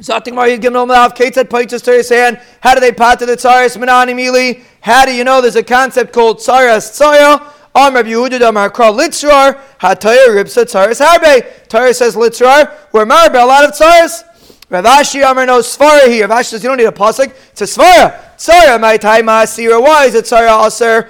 Zating Mar Yidgim Nomalav, Ketzat Paitis Teresayan. How do they pat to the Tsaris Minani Mili? How do you know there's a concept called Tsaras Tsaya? Am Rabbi Yehuda Damar Kral Litzrar, Hatayah Ribsa Tsaris Harbe. Torah says Litzrar, where Marbe, a lot of Tsaris. Rav Ashi Amar no Svara here. Rav Ashi says you don't need a pasuk. It's a Svara. Tsara my time asira. Why is it Tsara aser?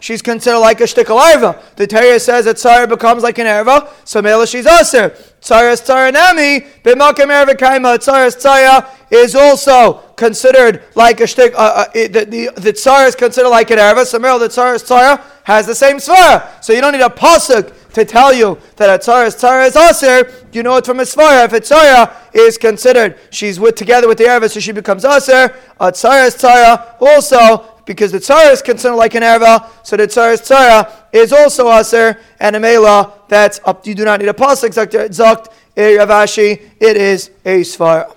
She's considered like a shtickle erva. The Torah says that Tsara becomes like an erva, so Mela she's oh, aser. Tsaras Tsara nami b'makim erva kaima. Tsaras Tsara is also considered like a shtick. Uh, uh, the the, the Tsara is considered like an erva. Mela the Tsaras Tsara has the same svara. So you don't need a pasuk to tell you that a tzara is tzara is aser, you know it from a svara. If a is considered, she's with together with the erva, so she becomes aser. A tzara is tzara also because the tzara is considered like an erva, so the tzara is tzara is also aser, and a mela that's up. You do not need a pasuk. Zakt Rav Ashi, it is a svara.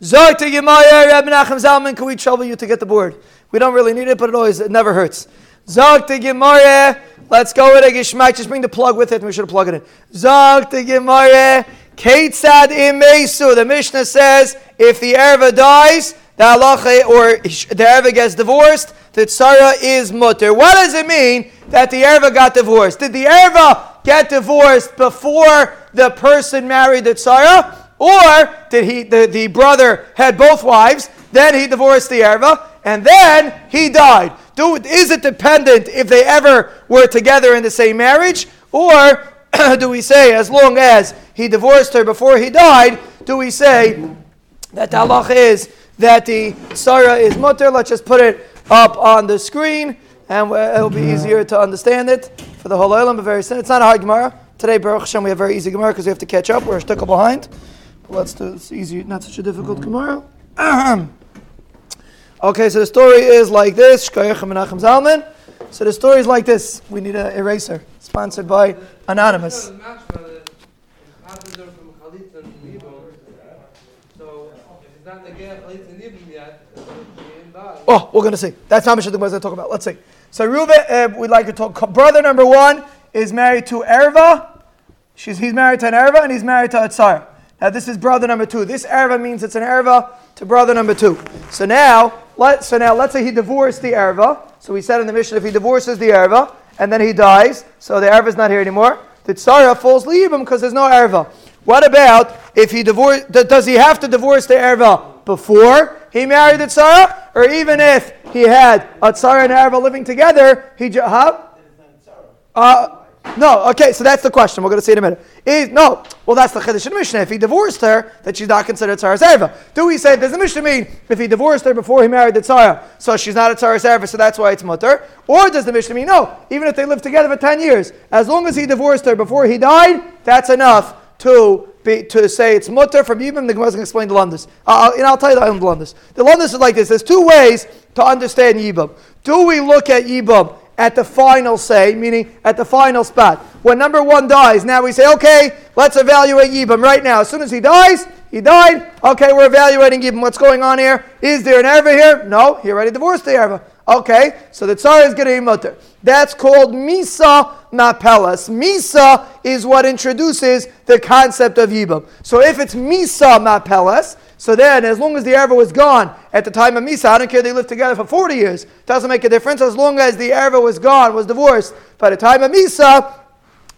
Zakt Yemaya Reb Nachem Zalman, can we trouble you to get the board? We don't really need it, but it always it never hurts. Zakt Gemara. Let's go with a Gishmak. Just bring the plug with it, we should plug it in. Zog the Gemara. Ketzad imesu. The Mishnah says if the erva dies, the halacha or the erva gets divorced, the tzara is mutter. What does it mean that the erva got divorced? Did the erva get divorced before the person married the tzara? Or did he the, the brother had both wives, then he divorced the erva, and then he died? Do, is it dependent if they ever were together in the same marriage? Or do we say, as long as he divorced her before he died, do we say that the halach is that the tzara is mutter? Let's just put it up on the screen and it'll be easier to understand it for the whole island. But very soon, It's not a hard Gemara. Today, Baruch Hashem, we have very easy Gemara because we have to catch up. We're a stickle behind. But let's do it's easy, not such a difficult Gemara. Okay, so the story is like this. So the story is like this. We need an eraser, sponsored by Anonymous. Oh, we're going to see. That's not going to talk about. Let's see. So Reuven, uh, we'd like to talk. Brother number one is married to Erva. She's, he's married to an Erva and he's married to a Tsar. Now this is brother number two. This Erva means it's an Erva to brother number two. So now let, so now let's say he divorced the erva. So we said in the mission if he divorces the erva and then he dies, so the erva is not here anymore. The tzara falls leave him because there's no erva. What about if he divorce? Does he have to divorce the erva before he married the tzara, or even if he had a tzara and erva living together? He huh? Uh, no, okay, so that's the question. We're going to see in a minute. Is, no, well, that's the Chiddush in Mishnah. If he divorced her, that she's not considered Tzara's Erva. Do we say, does the Mishnah mean if he divorced her before he married the Tzara, so she's not a Tzara's Erva, so that's why it's Mutter? Or does the Mishnah mean, no, even if they lived together for 10 years, as long as he divorced her before he died, that's enough to be, to say it's mutter from Yibam, the Gemara to explain the Lundus. Uh, and I'll tell you the Lundus. The Lundus is like this. There's two ways to understand Yibam. Do we look at Yibam at the final say, meaning at the final spot. When number one dies, now we say, okay, let's evaluate Yibam right now. As soon as he dies, he died. Okay, we're evaluating Yibam. What's going on here? Is there an Erva here? No, he already divorced the Erva. Okay, so the Tsar is getting mutter. That's called Misa Mapelas. Misa is what introduces the concept of Yibam. So if it's Misa Mapelas, so then, as long as the Erva was gone at the time of Misa, I don't care they lived together for 40 years, doesn't make a difference. As long as the Erva was gone, was divorced, by the time of Misa,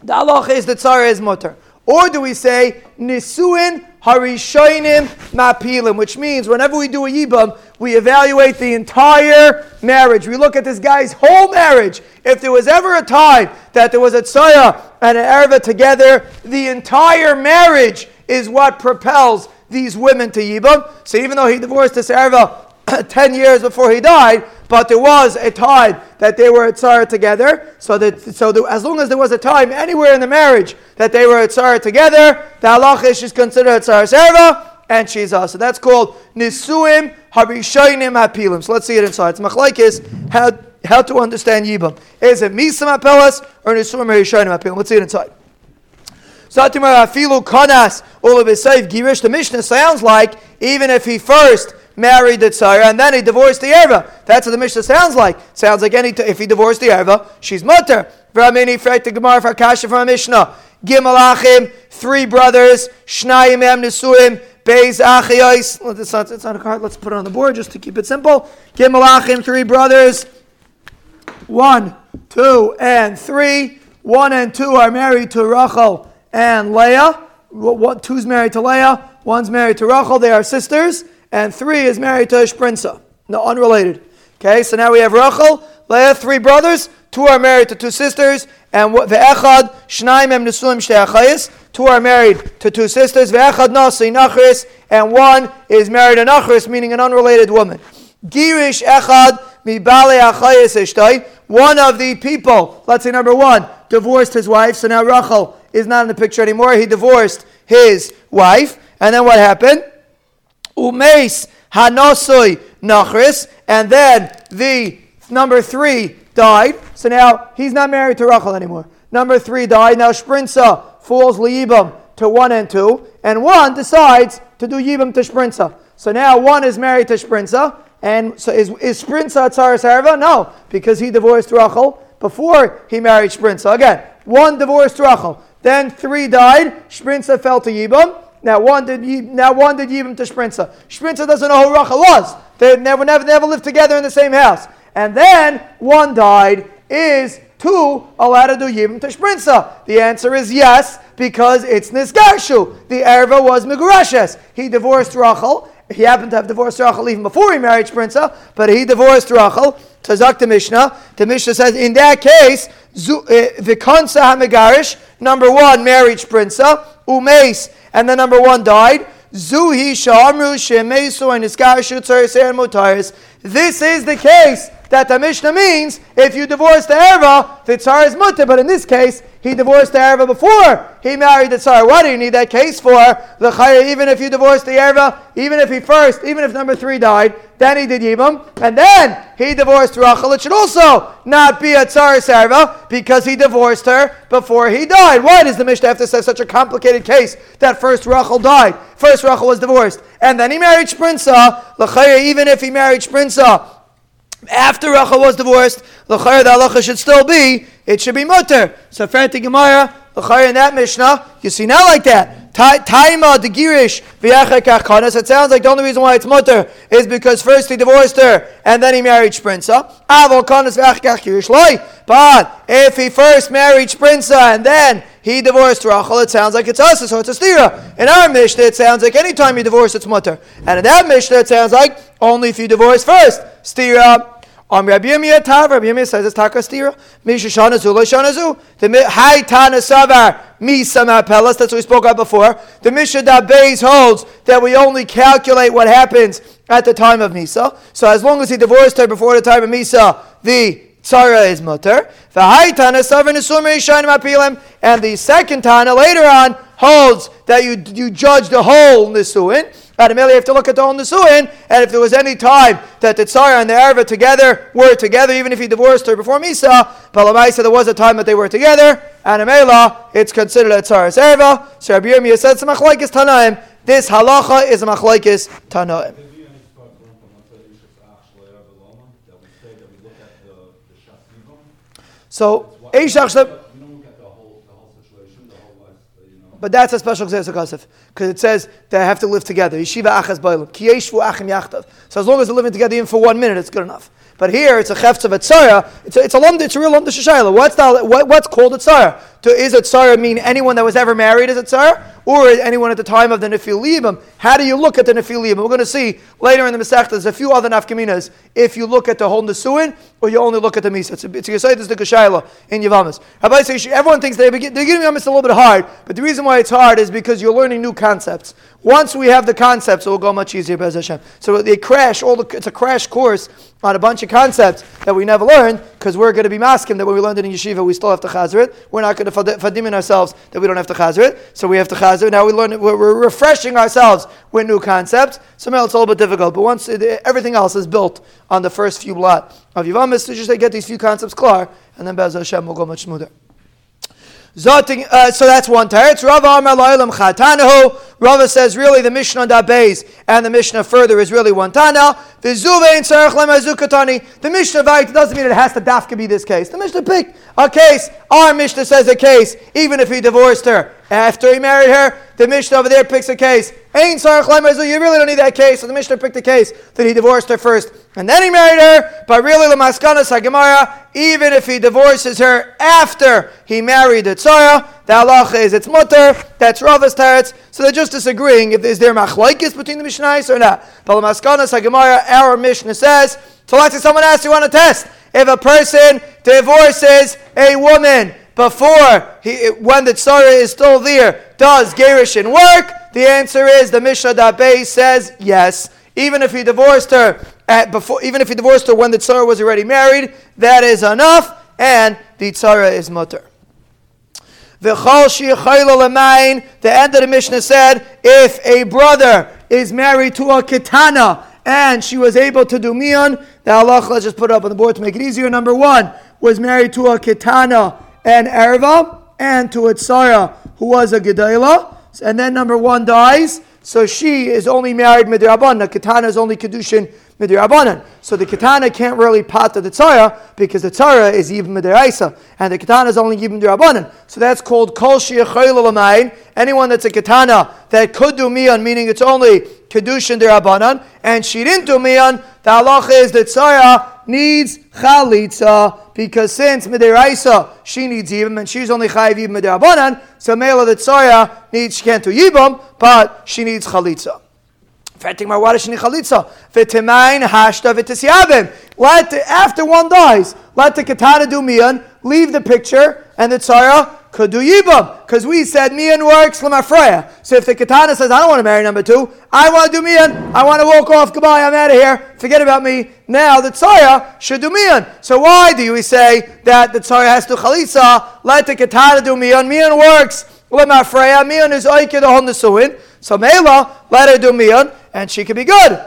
the Allah is the Tzara is mutter. Or do we say, Nisuin Harishoinim Mapilim, which means whenever we do a Yibam, we evaluate the entire marriage. We look at this guy's whole marriage. If there was ever a time that there was a Tzaya and an Erva together, the entire marriage is what propels these women to Yibam. So even though he divorced this Erva 10 years before he died, but there was a time that they were at Tzara together. So that so as long as there was a time anywhere in the marriage that they were at Tzara together, the halacha is she's considered Tzara Serva, and she's us. So that's called Nisuim Harishoinim Hapilim. So let's see it inside. It's machlaikis how how to understand Yibam. Is it Misam Hapelas or Nisuim Harishoinim Hapilim? Let's see it inside. Satimar Afilu Konas Ulabisayv Girish. The Mishnah sounds like even if he first married the tzara and then he divorced the erva. That's what the Mishnah sounds like. Sounds like any t- if he divorced the erva, she's mutter. V'ramini frek the Gemara for Kasha from Mishnah. Gimalachim, three brothers, Shnayim em Nesuim, Beis Achiyos. It's not, it's not a card. Let's put it on the board just to keep it simple. Gimalachim, three brothers. One, two, and three. One and two are married to Rachel and Leah. Two's married to Leah. One's married to Rachel. They are sisters. And three is married to Ishprinsa. No, unrelated. Okay, so now we have Rachel, Leah, three brothers. Two are married to two sisters. And the Shnaim em Nesulim Shteachayis. Two are married to two sisters. Ve'echad nasi nachris. And one is married to nachris, meaning an unrelated woman. Girish Echad mi achayis. One of the people, let's say number one, divorced his wife. So now Rachel is not in the picture anymore. He divorced his wife. And then what happened? Umeis hanosoi nachris. And then the number three died. So now he's not married to Rachel anymore. Number three died. Now Shprinza falls Liibam to one and two. And one decides to do Yibam to Shprinza. So now one is married to Shprinza. And so is, is Shprinza Tzaras Harva? No, because he divorced Rachel before he married Shprinza. Again, one divorced Rachel. Then three died. Shprinza fell to Yibam. Now one did now one did Yibam to Shprinza. Shprinza doesn't know who Rachel was. They never, never, never lived together in the same house. And then one died. Is two allowed to do Yibam to Shprinza? The answer is yes, because it's Nisgarshu. The Erva was Migurashes. He divorced Rachel. He happened to have divorced Rachel even before he married Shprinza, but he divorced Rachel. Tazak the Mishnah. The Mishnah says, in that case, eh, Vikonsa Hamigarish, number one, married Shprinza, Umes, and the number one died. Zuhi Shamru Shemesu and Iskarshu Tzaris Motaris. This is the case that the Mishnah means if you divorce the Erva, the Tsar is mutter. But in this case, he divorced the Erva before he married the Tsar. What do you need that case for? The Chaya, even if you divorced the Erva, even if he first, even if number three died, then he did Yibam, and then he divorced Rachel. It should also not be a Tsar Erva because he divorced her before he died. Why does the Mishnah have to say such a complicated case that first Rachel died? First Rachel was divorced, and then he married Shprinza. L'chaya, even if he married Shprinza, after Rachel was divorced, the the halacha should still be, it should be mutter. So, Ferti Gemara, the in that Mishnah, you see not like that. Taima the girish v'yachar It sounds like the only reason why it's mutter is because first he divorced her and then he married Shprinza. Avol kanas v'yachar But if he first married Shprinza and then he divorced Rachel, it sounds like it's us, so it's a stira. In our Mishnah, it sounds like any time you divorce, it's mutter. And in that Mishnah, it sounds like only if you divorce first. Stira. Um, Rabbi Yirmiyah Tav, Rabbi Yirmiyah says it's Taka Stira. Misha Shana Zu, Lo Shana Zu. The Hai Tana Savar, Misa Mapelas, that's what we spoke about before. The Misha Beis holds that we only calculate what happens at the time of Misa. So as long as he divorced her before the time of Misa, the Tzara is mutter. The Hayatana, and the second Tana later on holds that you, you judge the whole Nisuin. Automatically, you have to look at the whole Nisuin, and if there was any time that the Tzara and the Erva together were together, even if he divorced her before Misa, Palamaisa, there was a time that they were together, and Amela, it's considered a Tzara's Erva. So Rabbi Yirmiyah said, it's a Tanaim. This halacha is a Machlaikis Tanaim. So, Eishach but that's a special Kasef. Because it says they have to live together. Yeshiva achas bailam. Ki achim yachtav. So as long as they're living together even for one minute, it's good enough. But here it's a chefts of tzara. It's a, it's a it's a real lumd shashayla. What's the, what, what's called? To, is a tzara mean anyone that was ever married is a tzara? Or anyone at the time of the Nephilim? How do you look at the Nephilim? We're going to see later in the Masech, there's a few other nafkaminas. If you look at the whole Nesuin, or you only look at the Misa. It's, it's a Yisayt, it's the Gashayla in Yavamas. Rabbi says, everyone thinks they begin, they're getting Yavamas a little bit hard, but the reason why it's hard is because you're learning new concepts. Once we have the concepts, it will go much easier, Bez Hashem. So they crash, all the, it's a crash course on a bunch of concepts that we never learned, because we're going to be masking that when we learned it in yeshiva, we still have to chazer it. We're not going to fadim ourselves that we don't have to chazer it, so we have to chazer. Now we learn we're, refreshing ourselves with new concepts. Somehow it's a little bit difficult, but once it, everything else is built on the first few blot of Yivamis, to just get these few concepts clear, and then Bez Hashem will go much smoother. Zoting, uh, so that's one teretz. Rav Amar Lo'ilam Chatanahu. Rava says really the Mishnah on Dabeis and the Mishnah further is really one Tana. The Mishnah doesn't mean it has to dafka be this case. The Mishnah picked a case. Our Mishnah says a case, even if he divorced her after he married her. The Mishnah over there picks a case. Ain't Sarach You really don't need that case. So the Mishnah picked a case that he divorced her first and then he married her. But really, the Maskana Sagamara, even if he divorces her after he married the Tzara, the halacha is it's mutter. That's Rava's teretz. So they're just disagreeing if is there machlaikis between the Mishnahs or not. But the Maskana Sagamara, our Mishnah says. So let's say someone asks you on a test if a person divorces a woman before he, when the tzara is still there, does Gerishin work? The answer is the Mishnah Dabei says yes. Even if he divorced her uh, at before, even if he divorced her when the tzara was already married, that is enough, and the tzara is mutter. The end of the Mishnah said, if a brother is married to a kitana and she was able to do mian, the Allah, let's just put it up on the board to make it easier. Number one was married to a kitana and erva, and to tzara who was a gedayla, and then number one dies. So she is only married midrabanan. Katana is only kedushin midrabanan. So the katana can't really pat the tzara because the tzara is even midraisa, and the katana is only even midrabanan. So that's called kol shiachayil Anyone that's a katana that could do mian, meaning it's only kedushin derabanan, and she didn't do mian. The halacha is that tzara needs chalitza because since midiraisa she needs yibam and she's only chayiv yibam midirabanan, so mela the tzara needs she can't do yibam, but she needs chalitza. Let after one dies, let the katana do mian, leave the picture, and the tzara could do yibam because we said mian works lemafreya. So if the katana says I don't want to marry number two, I want to do mian. I want to walk off. Goodbye. I'm out of here. Forget about me. Now the tzara should do mian. So why do we say that the tzara has to chalitza? Let the katana do mian. Mian works lemafreya. Mian is oike the hon So mela let her do mian and she can be good.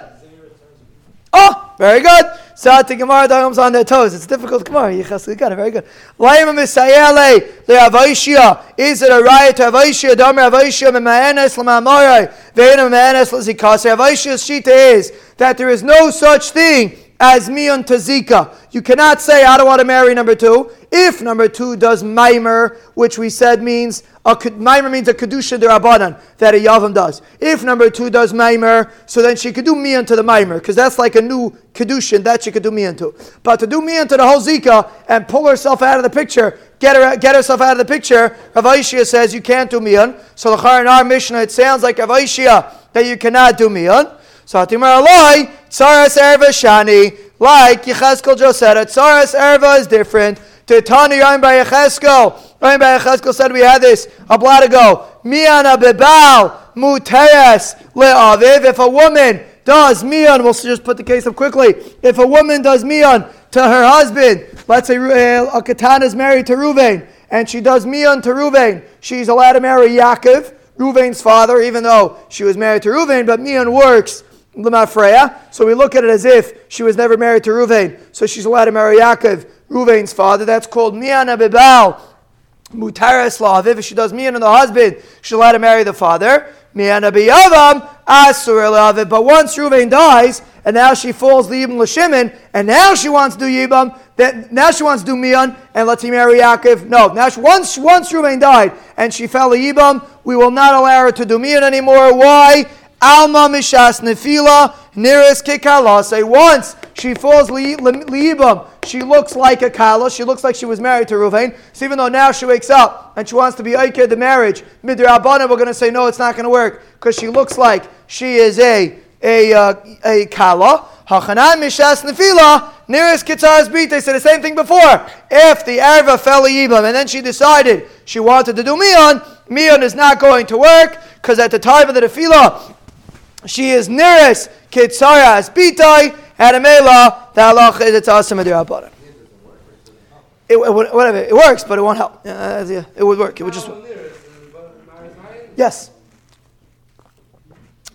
Oh, very good. Sati Gemara comes on their toes. It's difficult Gemara. Yichas got it. Very good. Laima misayele leavaishia. Is it a riot to avaishia? Damer avaishia memaenes lamamorai. Veina memaenes lazikase. Avaishia's shita is that there is no such thing as mion tazika. You cannot say, I don't want to marry number two. If number two does maimer, which we said means, a maimer means a kedusha derabanan, that a yavam does. If number two does maimer, so then she could do mion to the maimer, because that's like a new kedushin, that she could do mion to. But to do mion to the whole zika and pull herself out of the picture, get her get herself out of the picture, Rav says you can't do mion. So the in our Mishnah, it sounds like Rav that you cannot do mion. So Hatimar Aloi, Tsaras Erva Shani, like Yecheskel said, Tsaras Erva is different. To Tani Yain by Yecheskel. Yain by Yecheskel said we had this a blot ago. Miana Bebal, Muteres, Le'aviv. If a woman does mian, we'll just put the case up quickly. If a woman does mian to her husband, let's say uh, a katana is married to Ruvain, and she does mian to Ruvain, she's allowed to marry Yaakov, Ruvain's father, even though she was married to Ruvain, but mian works Lemafreya. So we look at it as if she was never married to Ruvain, so she's allowed to marry Yaakov, Ruvain's father. That's called Mian Abibal. Mutaris Laviv. If she does Mian and the husband, she's allowed to marry the father. Mian Abiyavam, Asur Laviv. But once Ruvain dies, and now she falls the Yibam Lashimin, and now she wants to do Yibam, that now she wants to do Mian, and let's marry Yaakov. No, now she, once once Ruvain died and she fell a Yibam, we will not allow her to do Mian anymore. Why? Alma mishas nefila nearest kikala. Say once she falls liibam, she looks like a kala. She looks like she was married to Ruvain. So even though now she wakes up and she wants to be aikid the marriage, midrabanan, we're going to say no, it's not going to work because she looks like she is a a uh, a kala. Hachanan mishas nefila nearest kitzar's beat. They said the same thing before. If the erva fell liibam and then she decided she wanted to do mion, mion is not going to work because at the time of the tefillah she is nearest Kitsara as Adamela, the halach is it's awesome at the it, whatever, it works, but it won't help. Yeah, uh, yeah, it would work. It would just work. Yes.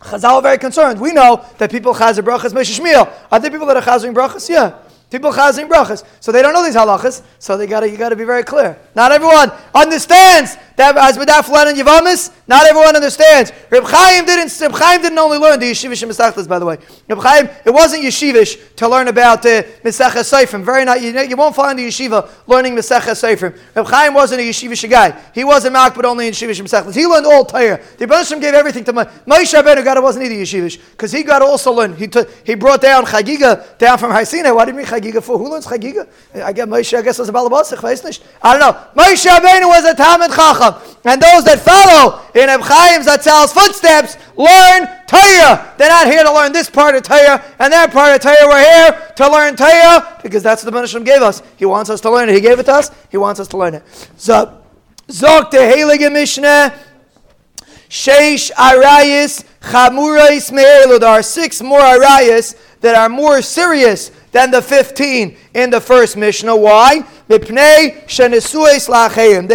Chazal are very concerned. We know that people chazer brachas meshishmiel. Are there people that are chazering brachas? Yeah. People chazering brachas. So they don't know these halachas, so they gotta, you gotta be very clear. Not everyone understands that as Medaf and Yavamis, not everyone understands. Reb Chaim didn't. Reb Chaim didn't only learn the Yeshivish and Mesachtas, by the way. Reb Chaim, it wasn't Yeshivish to learn about uh, Mesachas Seifrim. Very not. You, you won't find the yeshiva learning Mesachas Seifrim. Reb Chaim wasn't a Yeshivish guy. He wasn't Mak, but only in Yeshivish and. He learned all Torah. The Rebbeinu gave everything to Moshe. Moshe Rabbeinu it wasn't either Yeshivish because he got also learn. He took, he brought down Chagiga down from Haisina. Why did he Chagiga for? Who learns Chagiga? I get Moshe. I guess was a Balabasich. I don't know. Moshe Rabbeinu was a Talmud Chacham, and those that follow in Chaim Zatzal's footsteps learn Torah. They're not here to learn this part of Torah and that part of Torah. We're here to learn Torah because that's what the Menachem gave us. He wants us to learn it. He gave it to us. He wants us to learn it. So, Zok the Heilige Mishnah. Sheish Arayis Chamurais Me'elu. There are six more Arayis that are more serious than the 15 in the first Mishnah. Why? They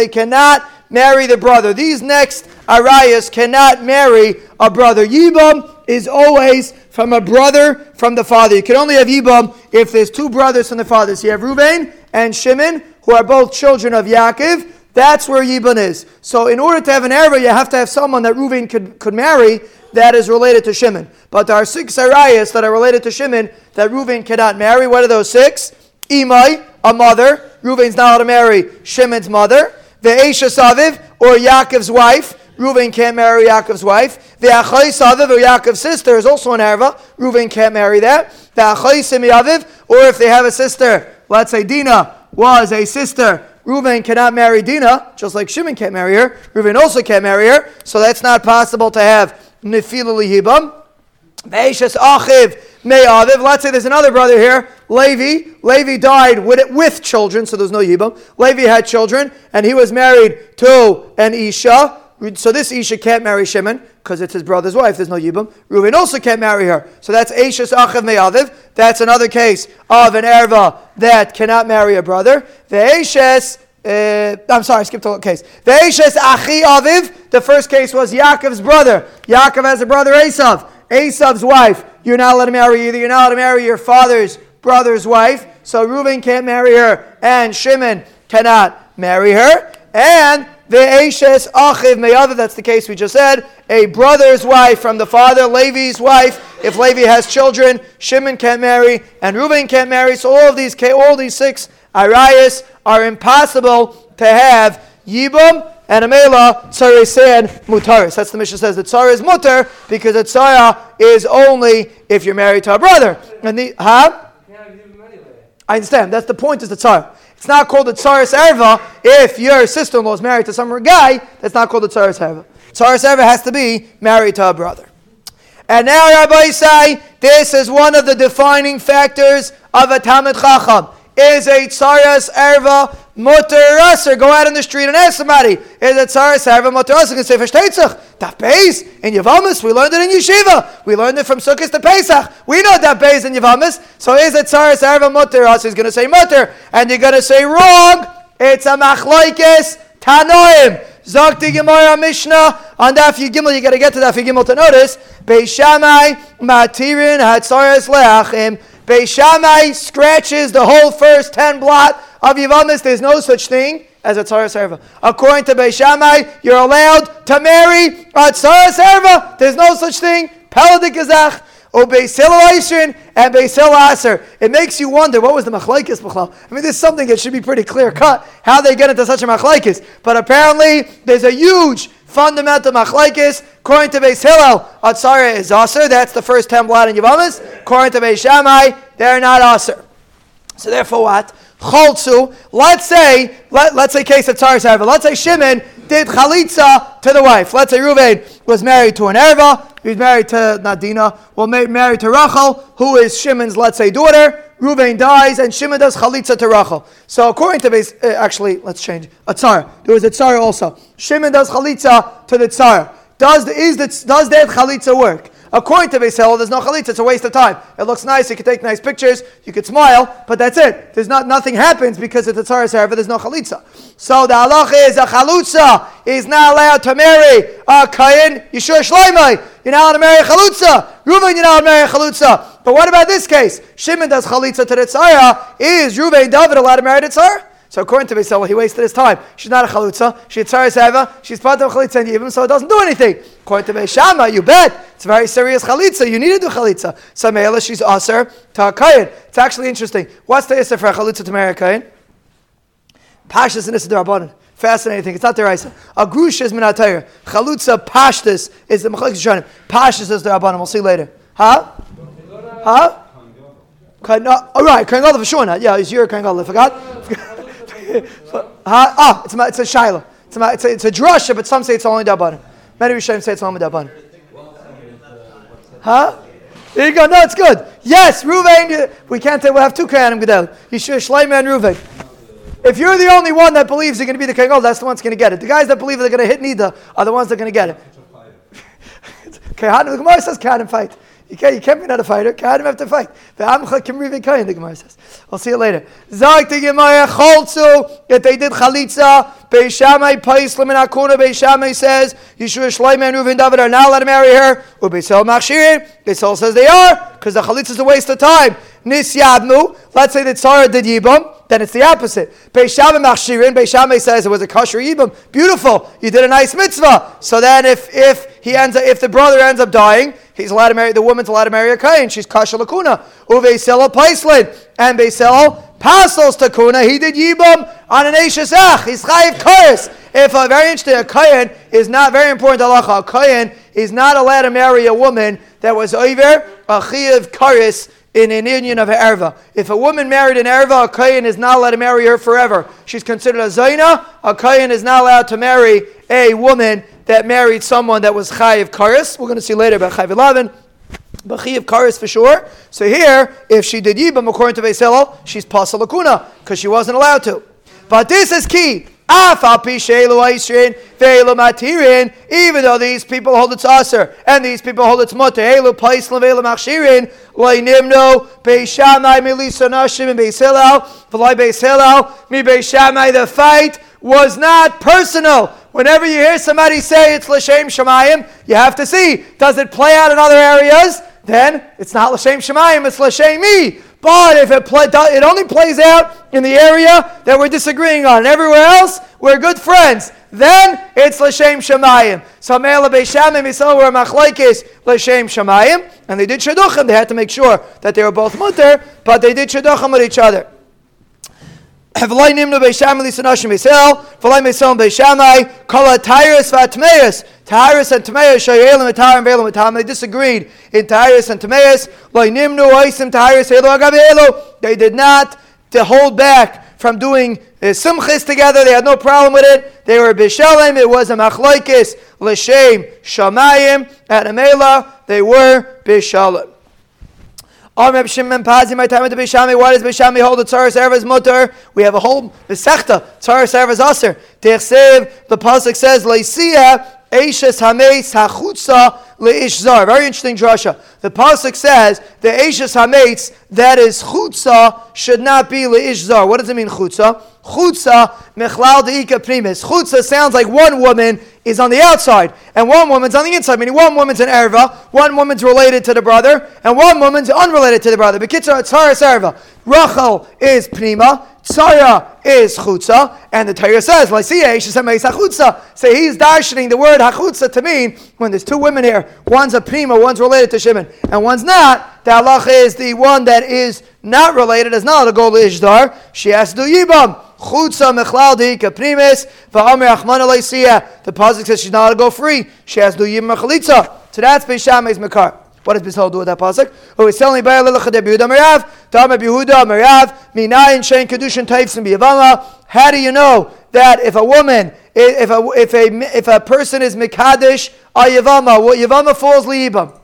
cannot marry the brother. These next Arayas cannot marry a brother. Yibam is always from a brother from the father. You can only have Yibam if there's two brothers from the father. So you have Reuben and Shimon, who are both children of Yaakov. That's where Yibam is. So in order to have an Erva, you have to have someone that Reuben could, could marry that is related to Shimon. But there are six Arayas that are related to Shimon that Reuben cannot marry. What are those six? Imai, a mother. Reuben's not allowed to marry Shimon's mother. The Esha Saviv, or Yaakov's wife. Reuven can't marry Yaakov's wife. The Achai Saviv, or Yaakov's sister, is also an Erva. Reuven can't marry that. The Achai Simiyaviv, or if they have a sister, let's say Dina was a sister, Reuven cannot marry Dina, just like Shimon can't marry her. Reuven also can't marry her, so that's not possible to have Nefila Lihibam. Veishas Achiv Me'aviv. Let's say there's another brother here, Levi. Levi died with, with children, so there's no Yibam. Levi had children, and he was married to an Isha. So this Isha can't marry Shimon because it's his brother's wife. There's no Yibam. Reuven also can't marry her. So that's Eishas Achiv Me'aviv. That's another case of an Erva that cannot marry a brother. The Eishes uh, I'm sorry, I skipped a case. Ve'eshes achi aviv. The first case was Yaakov's brother. Yaakov has a brother Esav. Esav's wife. You're not allowed to marry either. You're not allowed to marry your father's brother's wife. So Reuben can't marry her, and Shimon cannot marry her. And Ve'eshes achiv me'aviv. That's the case we just said. A brother's wife from the father, Levi's wife. If Levi has children, Shimon can't marry, and Reuben can't marry. So all of these, all these six Arias are impossible to have Yibum and Amela Tzaresan Mutaris. That's the mission says that Tzara is mutar because a Tzara is only if you're married to a brother. And the huh? I understand. That's the point. Is the Tzara. It's not called the Tzaris Erva if your sister-in-law is married to some guy. That's not called the Tzaris Erva. Tzaris Erva has to be married to a brother. And now Rabbi say this is one of the defining factors of a Talmud Chacham is a tsaras erva mutter Go out in the street and ask somebody, is a tsaras erva You can say, versteht That base in Yavamis, we learned it in Yeshiva. We learned it from Sukkot to Pesach. We know that base in Yavamis. So is a tsaras erva mutter He's going to say mutter. And you're going to say wrong. It's a machlaikis tanoim. Zok the Gemara Mishnah on Daf Yigimel. You got to get to Daf Yigimel to notice. Beishamai matirin hatzaras leachim. Beishamai scratches the whole first 10 blot of Yivamis. There's no such thing as a Tzara Serva. According to Beishamai, you're allowed to marry a Tzara Serva. There's no such thing. Peladik Gazach. or Beisil Aishin and Beisil Aser. It makes you wonder what was the machlaikis b'chlal. I mean, there's something that should be pretty clear cut how they get into such a machlaikis. But apparently, there's a huge fundamental machlaikis. According to Beis Hillel, Atzara is aser. That's the first ten blot in Yavamas. According to Beis Shammai, they're not aser. So therefore, what? Choltzu. Let's say, let, let's say case of Tzaris Erva. Let's say Shimon did chalitza to the wife. Let's say Ruvain was married to an Erva. He's married to Nadina. Well, married to Rachel, who is Shimon's, let's say, daughter. Ruvain dies, and Shimon does chalitza to Rachel. So according to base, uh, actually, let's change. A tsar. There was a tsar also. Shimon does chalitza to the tsar. Does the, is the, does that chalitza work? According to Beis Hillel, there's no chalitza. It's a waste of time. It looks nice. You can take nice pictures. You can smile, but that's it. There's not nothing happens because it's a tzaras but There's no chalitza. So the halacha is a chalutza is not allowed to marry a kain yishur shleimai. You're not allowed to marry a chalutza. Reuven, you're not allowed to marry a chalutza. But what about this case? Shimon does chalitza to the tzara. Is Reuven David allowed to marry tzara? So according to Beisel, he wasted his time. She's not a chalutza. She's tzaris eva. She's part of chalitza and yibim, so it doesn't do anything. According to Beishama, you bet it's a very serious chalitza. You need to do chalitza. So Meila, she's aser to kayin. It's actually interesting. What's the isser for a chalitza to marry a kayin? Pashas and darabanan. Fascinating thing. It's not the Isa. A grusha is minatayr. Chalutza pashtas is the machlekes shanim. Pashtas is the rabbanim. We'll see later. Huh? Huh? All right, Kohen Gadol for sure. Yeah, it's your Gadol. I forgot. huh? Ah, it's a, it's a shiloh. It's a, it's a, it's a drasha, but some say it's only Dabbanim. Many Rishonim say it's only Dabbanim. Huh? There you go. No, it's good. Yes, Ruvain. We can't say we'll have two Kohanim Gadol. Yeshua Shleiman and Ruvain. If you're the only one that believes you're going to be the king, oh, that's the one that's going to get it. The guys that believe they're going to hit Nida are the ones that are going to get it. Kohanim, the Gemara says Kohanim fight. You can't, you can't be not a fighter. Kahanim have to fight. Ve'amcha kimri v'kayin, the Gemara says. We'll see you later. Zag the Gemara cholzu, that they did chalitza, Beishamai Paislim and Akuna Beishamai says, Yeshua Shloim and Reuven David are not allowed to marry her. Ubeisel Machshirin, Beisel says they are, because the chalitza is a waste of time. Nisyadnu, let's say that tzara did Yibam, then it's the opposite. Beishamai Machshirin, Beishamai says it was a kosher Yibam. Beautiful, you did a nice mitzvah. So then if, if he ends up, if the brother ends up dying, he's allowed to marry, the woman's allowed to marry a kain. She's kasha lakuna. Uveisel Paislin, and Beisel Pasels takuna, he did yibam on an ach. He's chayiv koyes. If a very interesting, a is not very important halacha. A kohen is not allowed to marry a woman that was over a chayiv koyes in an union of erva. If a woman married an erva, a kohen is not allowed to marry her forever. She's considered a zaina. A kohen is not allowed to marry a woman that married someone that was chayiv koyes. We're going to see later about chayiv 11. But of karis for sure. So here, if she did yibam according to Veselal, she's pasalakuna because she wasn't allowed to. But this is key. Even though these people hold its aser and these people hold its mutter, Elu. The fight was not personal. Whenever you hear somebody say it's l'shem shemayim, you have to see does it play out in other areas? then it's not L'Shem Shemayim, it's L'Shem Me. But if it, play, it only plays out in the area that we're disagreeing on, everywhere else, we're good friends, then it's L'Shem Shemayim. So Me'ela Beishamim Yisrael were Machlaikis L'Shem Shemayim, and they did Shidduchim. They had to make sure that they were both mutter, but they did Shidduchim with each other. V'lai nimnu be'shamai lisanashim b'sel, v'lai me'som be'shamai, kol ha-tyrus v'atmeus, Tyrus and Timaeus, Shayelim and Tyre and Balaam and Tam, they disagreed in Tyrus and Timaeus. They did not to hold back from doing uh, simchis together. They had no problem with it. They were bishalim. It was a machlaikis l'shem shamayim at Amela. They were bishalim. Why does Bishami hold the Tzaras Erva's mutter? We have a whole Besechta, Tzaras Erva's Aser. the Pasuk says, Leisia Eishes Hameis Hachutza Leish Zar. Very interesting drasha. The pasuk says the Eishes Hameis that is chutza should not be Leish Zar. What does it mean chutza? Chutza mechlal deika primis. Chutza sounds like one woman is on the outside and one woman's on the inside. Meaning one woman's an erva, one woman's related to the brother, and one woman's unrelated to the brother. Bekitzer tzaras erva. Rachel is prima. Tzara is chutza, and the Torah says, chutza. So he's darshaning the word hachutza to mean when there's two women here, one's a prima, one's related to Shimon, and one's not. The halacha is the one that is not related, is not a goal ishdar. She has to do yibam. Chutza mechlal deika primis va'amer achman The pasuk says she's not to go free. She has to do yibam chalitza. So that's Beishamai's mekar. What does Bishol do with that pasuk? Oh, Who is telling by Lilach de Yehuda Merav, Dama Yehuda Merav, Minayin Shein Kedushin Taifsim Biyavama. How do you know that if a woman, if a if a if a person is Mikadish Ayavama, what Yavama falls liibam?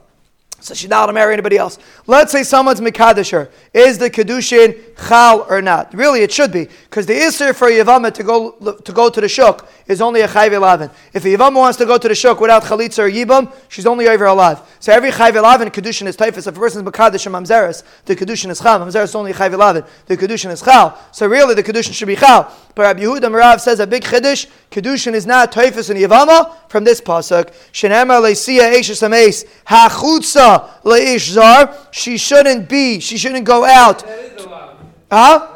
So she's not allowed to marry anybody else. Let's say someone's Mikadisher. Is the Kedushin Chal or not? Really, it should be. Because the Isser for Yavama to go, to go to the Shuk is only a Chayv Elavin. If a Yavama wants to go to the Shuk without Chalitza or Yibam, she's only over alive. So every Chayv Elavin, Kedushin is Taifas. If a person's Mikadish and Mamzeres, the Kedushin is Chal. Mamzeres is only Chayv Elavin. The Kedushin is Chal. So really, the Kedushin should be Chal. But Rabbi Yehuda Marav says a big Chiddush, Kedushin is not Taifas and Yavama from this Pasuk. Shenema Leisia Eishes Ames, Hachutza Leish Zar. She shouldn't be, she shouldn't go out. Huh?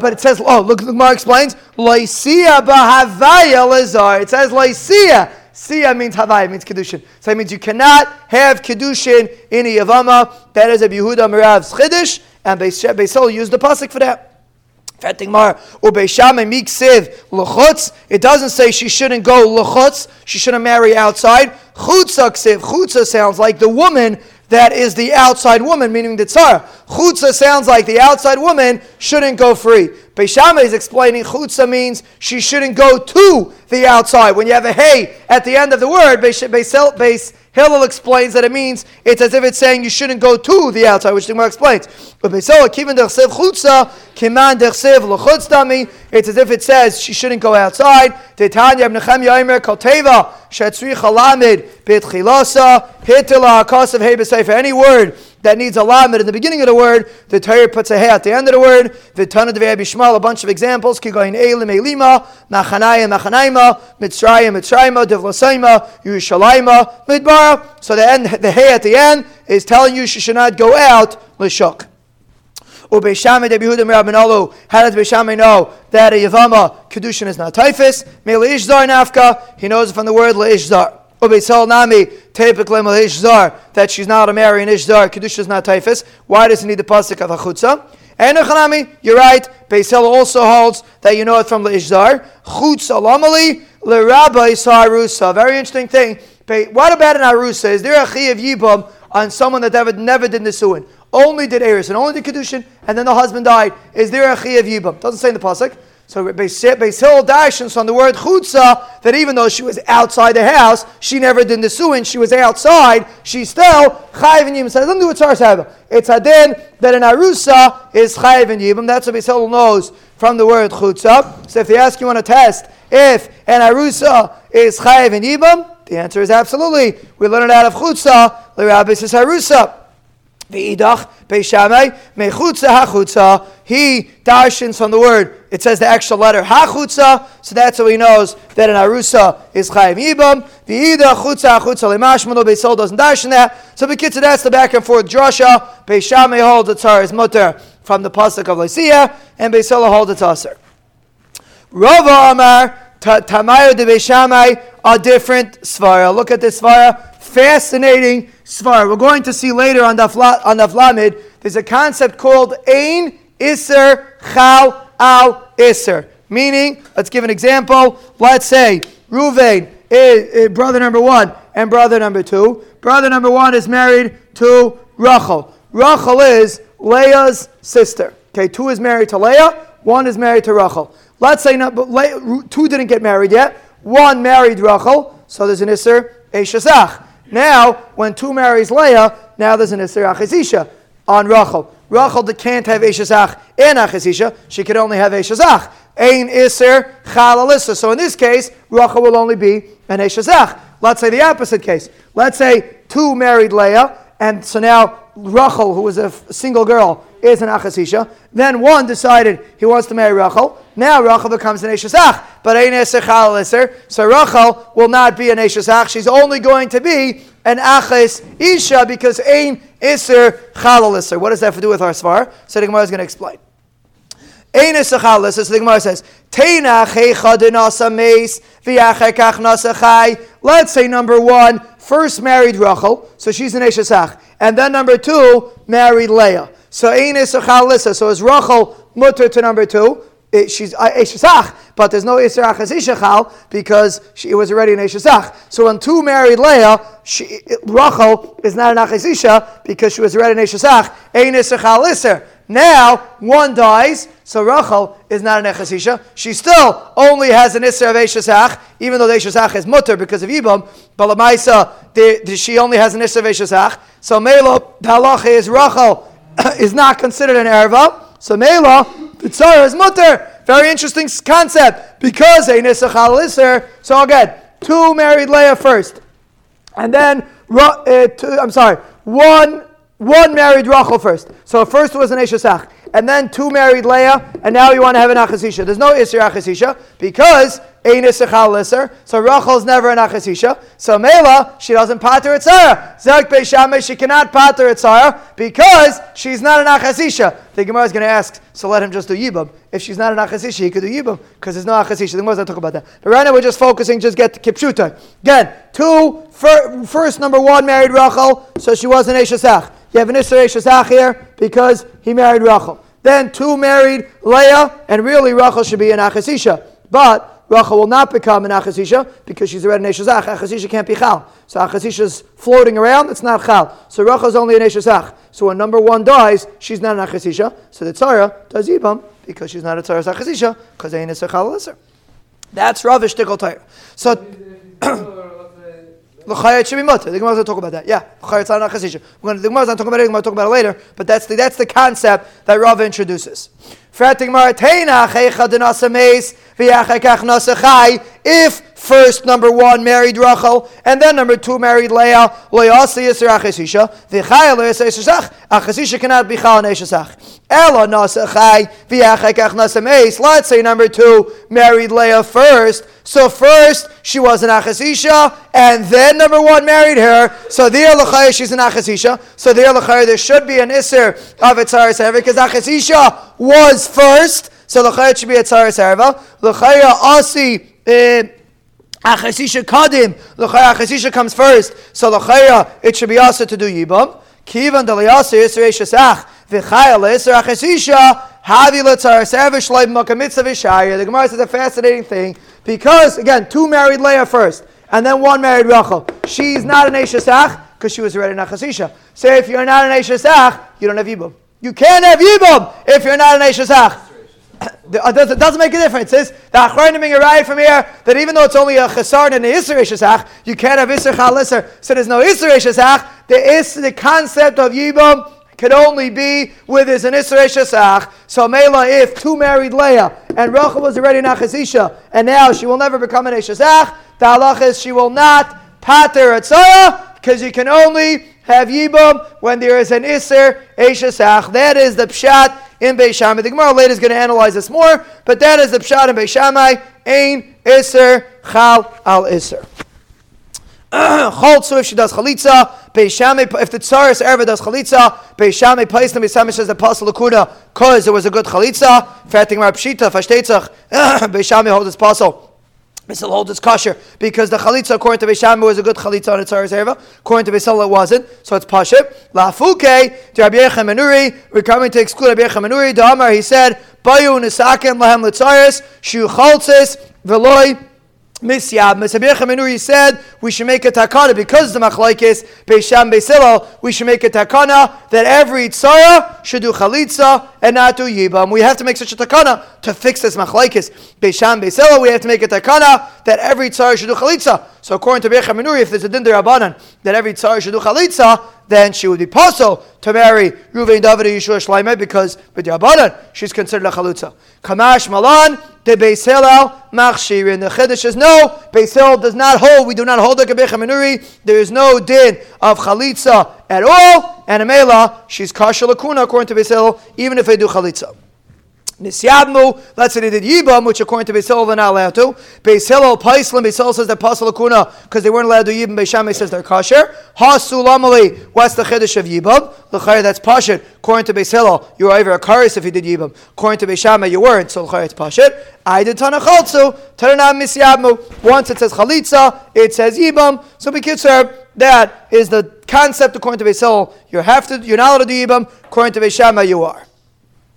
but it says, oh, look, the Gemara explains, Loisia Bahavaya Lazar. It says Loisia. Sia means Havaya, means Kedushin. So it means you cannot have Kedushin in a Yavama. That is a Yehuda Mirav's Chiddush, and Beisol used the Pasuk for that. It doesn't say she shouldn't go lechutz. She shouldn't marry outside. Chutza sounds like the woman that is the outside woman, meaning the tzara. Chutza sounds like the outside woman shouldn't go free. Beishama is explaining chutza means she shouldn't go to the outside. When you have a hey at the end of the word, Beis, Hillel explains that it means it's as if it's saying you shouldn't go to the outside, which the Gemara explains. But Beisel, kiven dersev chutza, kiman dersev lechutztami. It's as if it says she shouldn't go outside. Any word that needs a lamed in the beginning of the word. The Torah puts a hey at the end of the word. The Tana of Bishmal, a bunch of examples. Kigoin Elim Elima, Machanayim Machanaima, Mitzrayim Mitzrayim, Divlasaima, Yerushalayim, Midbar. So the end, the hey at the end is telling you she should not go out l'shuk. Ubeishame de Behuda Mirabinolu. How does Beishame know that a Yavama Kedushin is not typhus? Mele Ishzar Nafka. He knows from the word Leishzar. Nami Ishzar that she's not a Mary and Ishzar. Kedusha is not typhus. Why does he need the pasuk of Achutza? And Echanami, you're right. Beisel also holds that you know it from the Ishzar. Chutza Lamali Rabbi Sarusa. Very interesting thing. What about an Arusa? Is there a Chi of Yibam on someone that never, never did Nisuin? Only did Eris and only did Kedushin, and then the husband died. Is there a Chi of Yibam? Doesn't say in the pasuk. So Beis Hill dashes on the word chutza that even though she was outside the house, she never did the suin. She was outside. She's still chayiv and yibam. So don't do what tzar It's adin that an arusa is chayiv and. That's what Beis Hill knows from the word chutza. So if they ask you on a test if an arusa is chayiv and the answer is absolutely. We learn it out of chutza. L'rabis is harusa. Ve'idach Beishamai mechutza hachutza. He darshins from the word. It says the extra letter hachutza, so that's how he knows that an arusa is chayim ibam. Ve'idach chutza hachutza lemashmano. Beisol doesn't darshan that. So bekitza that's the back and forth drasha. Beishamai holds the tzar is mutter from the pasuk of Lycia, and Beisol holds the tzar. Rava Amar. Tamayo de Beishamai are different svara. Look at this svara fascinating svar. We're going to see later on the on the Vlamid, there's a concept called Ein iser Chal Al Isser. Meaning, let's give an example. Let's say Ruvain, is, brother number one, and brother number two. Brother number one is married to Rachel. Rachel is Leah's sister. Okay, two is married to Leah, one is married to Rachel. Let's say but Leah, two didn't get married yet. One married Rachel, so there's an Isser Eshazach. Now, when two marries Leah, now there's an Isser Achazisha on Rachel. Rachel can't have Eshazach and Achazisha. She could only have Eshazach. Ein Isser Chalalissa. So in this case, Rachel will only be an Eshazach. Let's say the opposite case. Let's say two married Leah, and so now Rachel, who was a single girl, is an Achazisha. Then one decided he wants to marry Rachel. Now Rachel becomes an Eshazach, but Ein Eser Chal So Rachel will not be an Eshazach. She's only going to be an Achas Isha because Ein Eser Chal What does that have to do with our Svar? So the Gemara is going to explain. Ein Eser Chal So the Gemara says, Teina Checha Denasa Meis V'yachekach Nasa Chai. Let's say number one, first married Rachel, so she's an Eshazach. And then number two, married Leah. So Ein Eser Chal So is Rachel mutter to number two? it, she's uh, Eshesach, but there's no Isser Achazishachal because she, it was already an Eshesach. So when two married Leah, she, Rachel is not an Achazisha because she was already an Eshesach. Ein Isser Chal Isser. Now one dies, so Rachel is not an Echasisha. She still only has an Isser of Eshesach, even though the is mutter because of Yibam. But Lamaisa, she only has an Isser of Eshesach. So Melo, the halacha is Rachel is not considered an Erva. So Mela, the tzara is mutter. Very interesting concept because a nisachal iser. So again, two married Leah first, and then uh, two, I'm sorry, one one married Rachel first. So first was an Eshesach, and then two married Leah, and now you want to have an Achazisha. There's no Isser Achazisha because Ein Isser Chal Isser. So Rachel's never an Achasisha. So Mela, she doesn't pater Sarah. Zek Beishameh, she cannot pater Sarah because she's not an Achasisha. The Gemara is going to ask, so let him just do Yibam. If she's not an Achasisha, he could do Yibam because there's no Achasisha. The Gemara going to talk about that. But right now we're just focusing, just get to Kipshuta. Again, two, fir, first number one married Rachel, so she was an Eshesach. You have an Isser Eshesach here because he married Rachel. Then two married Leah, and really Rachel should be an Achasisha. But Rachel will not become an Achasisha because she's already an Eshazach. Achasisha can't be Chal. So Achasisha's floating around, it's not Chal. So Rachel's only an Eshazach. So when number one dies, she's not an Achasisha. So the Tzara does Ibam because she's not a Tzara's Achasisha because they ain't a Chal That's Ravish Shtickle So. L'chaya it should be mutter. The Gemara going to talk about that. Yeah, l'chaya it's not an going to, the Gemara going to talk about it. We're going to talk about it later. But that's the that's the concept that Rava introduces. If first number one married Rachel, and then number two married Leah. Cannot be. Let's say number two married Leah first. So first she was an Achesisha, and then number one married her. So there she's an Achesisha. So there there should be an Isser of Etzar Serva because Achesisha was first. So Lachaya should be Etzar Serva. Lachaya Asi. Uh, Achasisha kadim. L'chaya achasisha comes first. So l'chaya it should be also to do yibam. Kivan daliyasa yisra shasach. V'chaya le'isra achasisha. Havi le'tzar sevish leib makamitza v'shaya. The Gemara says a fascinating thing because again two married Leah first and then one married Rachel. She's not an Eshesach because she was already an Achasisha. So if you're not an Eshesach, you don't have Yibam. You can't have Yibam if you're not an Eshesach. Uh, it doesn't make a difference. It's the Achronim being arrived from here that even though it's only a chesar and an isser ishasach, you can't have isser chal So there's no isser ishasach. The is the concept of yibam can only be with is an isser ishasach. So Mela, if two married Leah and Rachel was already an achazisha, and now she will never become an ishasach, the halach is she will not pater atzara because you can only have yibam when there is an isser ishasach. That is the pshat in Beis Shammai. The Gemara later is going to analyze this more, but that is the pshat in Beis Shammai. Ein iser chal al iser. Choltzu if she does chalitza, Beis Shammai if the tsaris ever does chalitza, Beis Shammai Paisna Beis Shammai says the pasal lakuna because it was a good chalitza. Fertig Mar Pshita Fashtetzach Beis Shammai holds his pasal. Bissel holds it's kosher because the chalitza according to Beis Shammai was a good chalitza on its Erva. According to Bissel it wasn't, so it's pashit. Lafuke to Rabbi Yechim We're coming to exclude Rabbi Yochanan ben Nuri. Damar he said, Bayu nisakim lahem litzaris shu chaltzis veloy Misyab. Mesabir said we should make a takana because the machlaikis Beisham Beisilo. We should make a takana that every tzara should do chalitza and not do yibam. We have to make such a takana to fix this machlaikis Beisham Beisilo. We have to make a takana that every tzara should do chalitza. So according to Beichem Menuri, if there's a din derabanan that every tzara should do chalitza, then she would be possible to marry Ruvain David Yeshua Shleime because with Rabbanan she's considered a chalutza. Kamash Malan de Beis Hillel Machshirin. The Chiddush says no, Beis Hillel does not hold. We do not hold the Kabech Menuri. There is no din of chalitza at all. And Amela, she's kasha lakuna according to Beis Hillel, even if they do chalitza. Nisyadmu, let's say they did Yibam, which according to Beis Hillel they're not allowed to. Beis Hillel, Paislim, Beis Hillel says they're Pasal Akuna because they weren't allowed to do Yibam. Beis Shammai says they're kosher. Hasulamali, what's the Chiddush of Yibam? L'chayr, that's Pashit. According to Beis Hillel, you were either a Karis if you did Yibam. According to Beis you weren't, so L'chayr, it's Pashit. I did Tanachaltzu, Tananam Misyadmu. Once it says Chalitza, it says Yibam. So Bekitzer, that is the concept according to Beis Hillel. You have to, you're not allowed to do Yibam. According to Beis you are.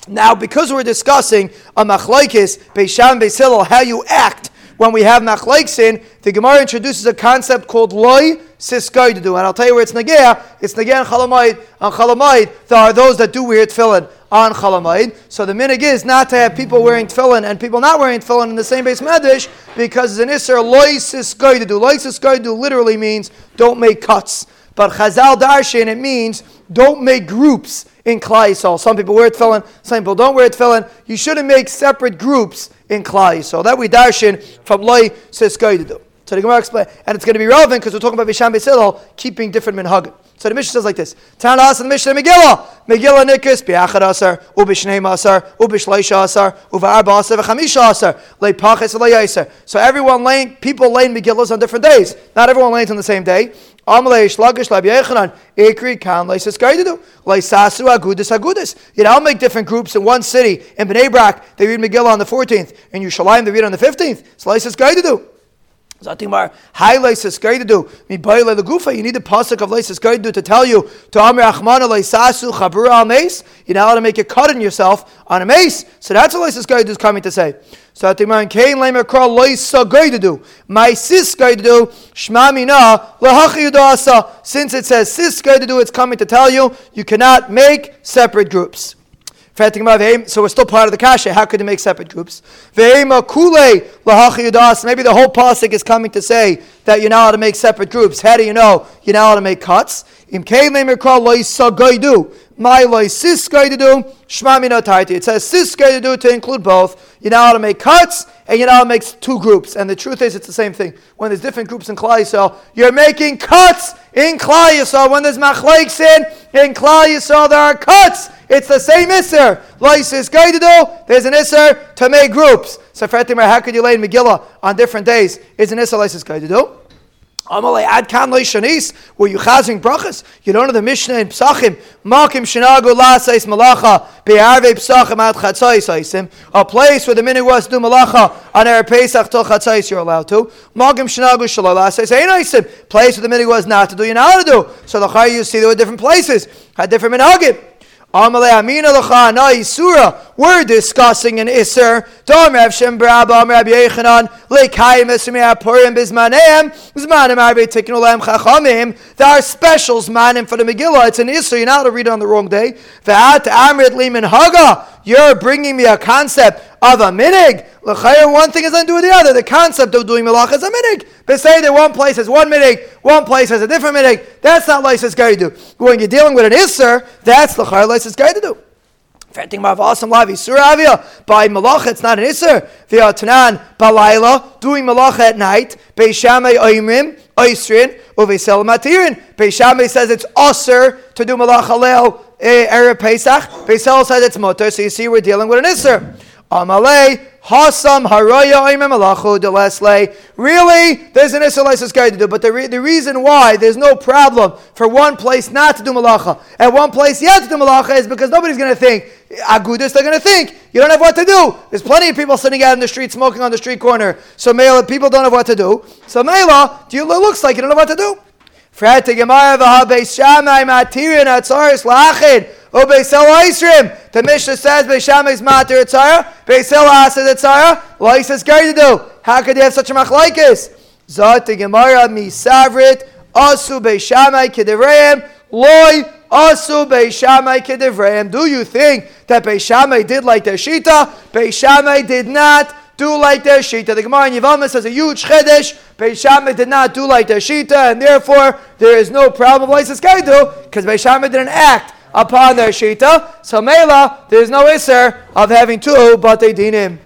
Now, because we're discussing a machlaikis, Beisham Beisilil, how you act when we have machlaikin, the Gemara introduces a concept called loy siskaidu. And I'll tell you where it's nagea. It's nagea and chalamayid. On chalamayid, there are those that do wear tefillin on chalamayid. So the minig is not to have people wearing tefillin and people not wearing tefillin in the same base medrash because it's an isser loy siskaidu. Loy siskaidu literally means don't make cuts. But Chazal Darshan, it means don't make groups in Yisrael. Some people wear it tefillin, some people don't wear it tefillin. You shouldn't make separate groups in Yisrael. That we darshan from Loi says Go to do. So the Gemara explain, and it's going to be relevant because we're talking about Visham Beisilol keeping different minhagim. So the Mishnah says like this: Tanas and Mishnah Megillah, Megillah Nikus biachad asar, ubishnei asar, ubishleisha asar, uvarba asar, v'chamisha asar, leipachis v'leyaser. So everyone lane, people lane Megillahs on different days. Not everyone lays on the same day. Amalei shlagish lab yechanan ikri kan leisis gaidu leisasu agudis agudis. You know, I'll make different groups in one city. In Bnei Brak, they read Megillah on the 14th. In Yerushalayim, they read on the 15th. So leisis gaidu. Zatimar, high leises do. Mi baile the gufa. You need the pasuk of leises do to tell you to amir achmana leisasu chabura al mace. You know how to make a cut in yourself on a mace. So that's what leises do is coming to say. So Zatimar, kain lemer kral leisa to do. My sis do. Shma mina lahachi asa. Since it says sis to do, it's coming to tell you you cannot make separate groups. So we're still part of the kasha. How could you make separate groups? Maybe the whole pasuk is coming to say that you're not allowed to make separate groups. How do you know you're not allowed to make cuts? My. It says do to include both. You know how to make cuts, and you know how to make two groups. And the truth is, it's the same thing. When there's different groups in Yisrael, you're making cuts in Yisrael. When there's machlekes in, in Klal Yisrael, there are cuts. It's the same isser. Loy sis to do, there's an isser to make groups. So, how could you lay in Megillah on different days? Is an isser loy sis to do? Amalei ad kan shanis. Were you chazing brachas? You don't know the Mishnah in Psachim. Makim shenagu lasais malacha be'arvei Psachim ad chatzais aisim. A place where the minute was do malacha on Erev Pesach till chatzais you're allowed to. Makim shenagu shalalasais ein aisim. Place where the minute was not to do you're not to do. So the chay you see there were different places had different minhagim. We're discussing an Isser. Dom Rav Shem Am Yechanan Bizmaneim Zmanim Arbe Tikkun Olam Chachamim. There are specials manim for the Megillah. It's an Isser. You're not to read it on the wrong day. Ve'at Amrit Liman Haga. You're bringing me a concept of a minig. L'chayr, one thing is undo the other. The concept of doing malach is a minig. But say that one place has one minig, one place has a different minig. That's not to do. When you're dealing with an isser, that's l'chayr guy to do. Fetting my awesome lavi suravia by malacha, it's not an isser. Via tanan balayla doing malacha at night. Beis Shammai oimrim oisrin uvesel matirin. Beis Shammai says it's usser to do malacha eh, Eh, erev Pesach. Beisel says it's motor. So you see, we're dealing with an isser. Amalei, Hasam, Haraya, Imam Delesle. Really, there's an Israelite guy to do, but the, re- the reason why there's no problem for one place not to do Malacha and one place yet to do Malacha is because nobody's going to think, Agudis, they're going to think, you don't have what to do. There's plenty of people sitting out in the street smoking on the street corner. So, Mela, people don't have what to do. So, Mela, it looks like you don't know what to do. Fret Gemara v'ha Shammai matirin atzaris lachid. O Beisel Oisrim. The Mishnah says Beis Shammai is matir etzara. Beisel asad is going to do. How could they have such a machlaikis? Zot the Gemara misavrit. Asu Beis Shammai kedevreim. Loi Asu Beis Shammai kedevreim. Do you think that Beis Shammai did like their shita? Beis Shammai did not do like their shita. The Gemara in Yevamah says a huge chedesh. Beis Shammai did not do like their shita, and therefore there is no problem this guy do because Beis Shammai didn't act upon their shita. So Mela, there is no iser of having two, but they dinim.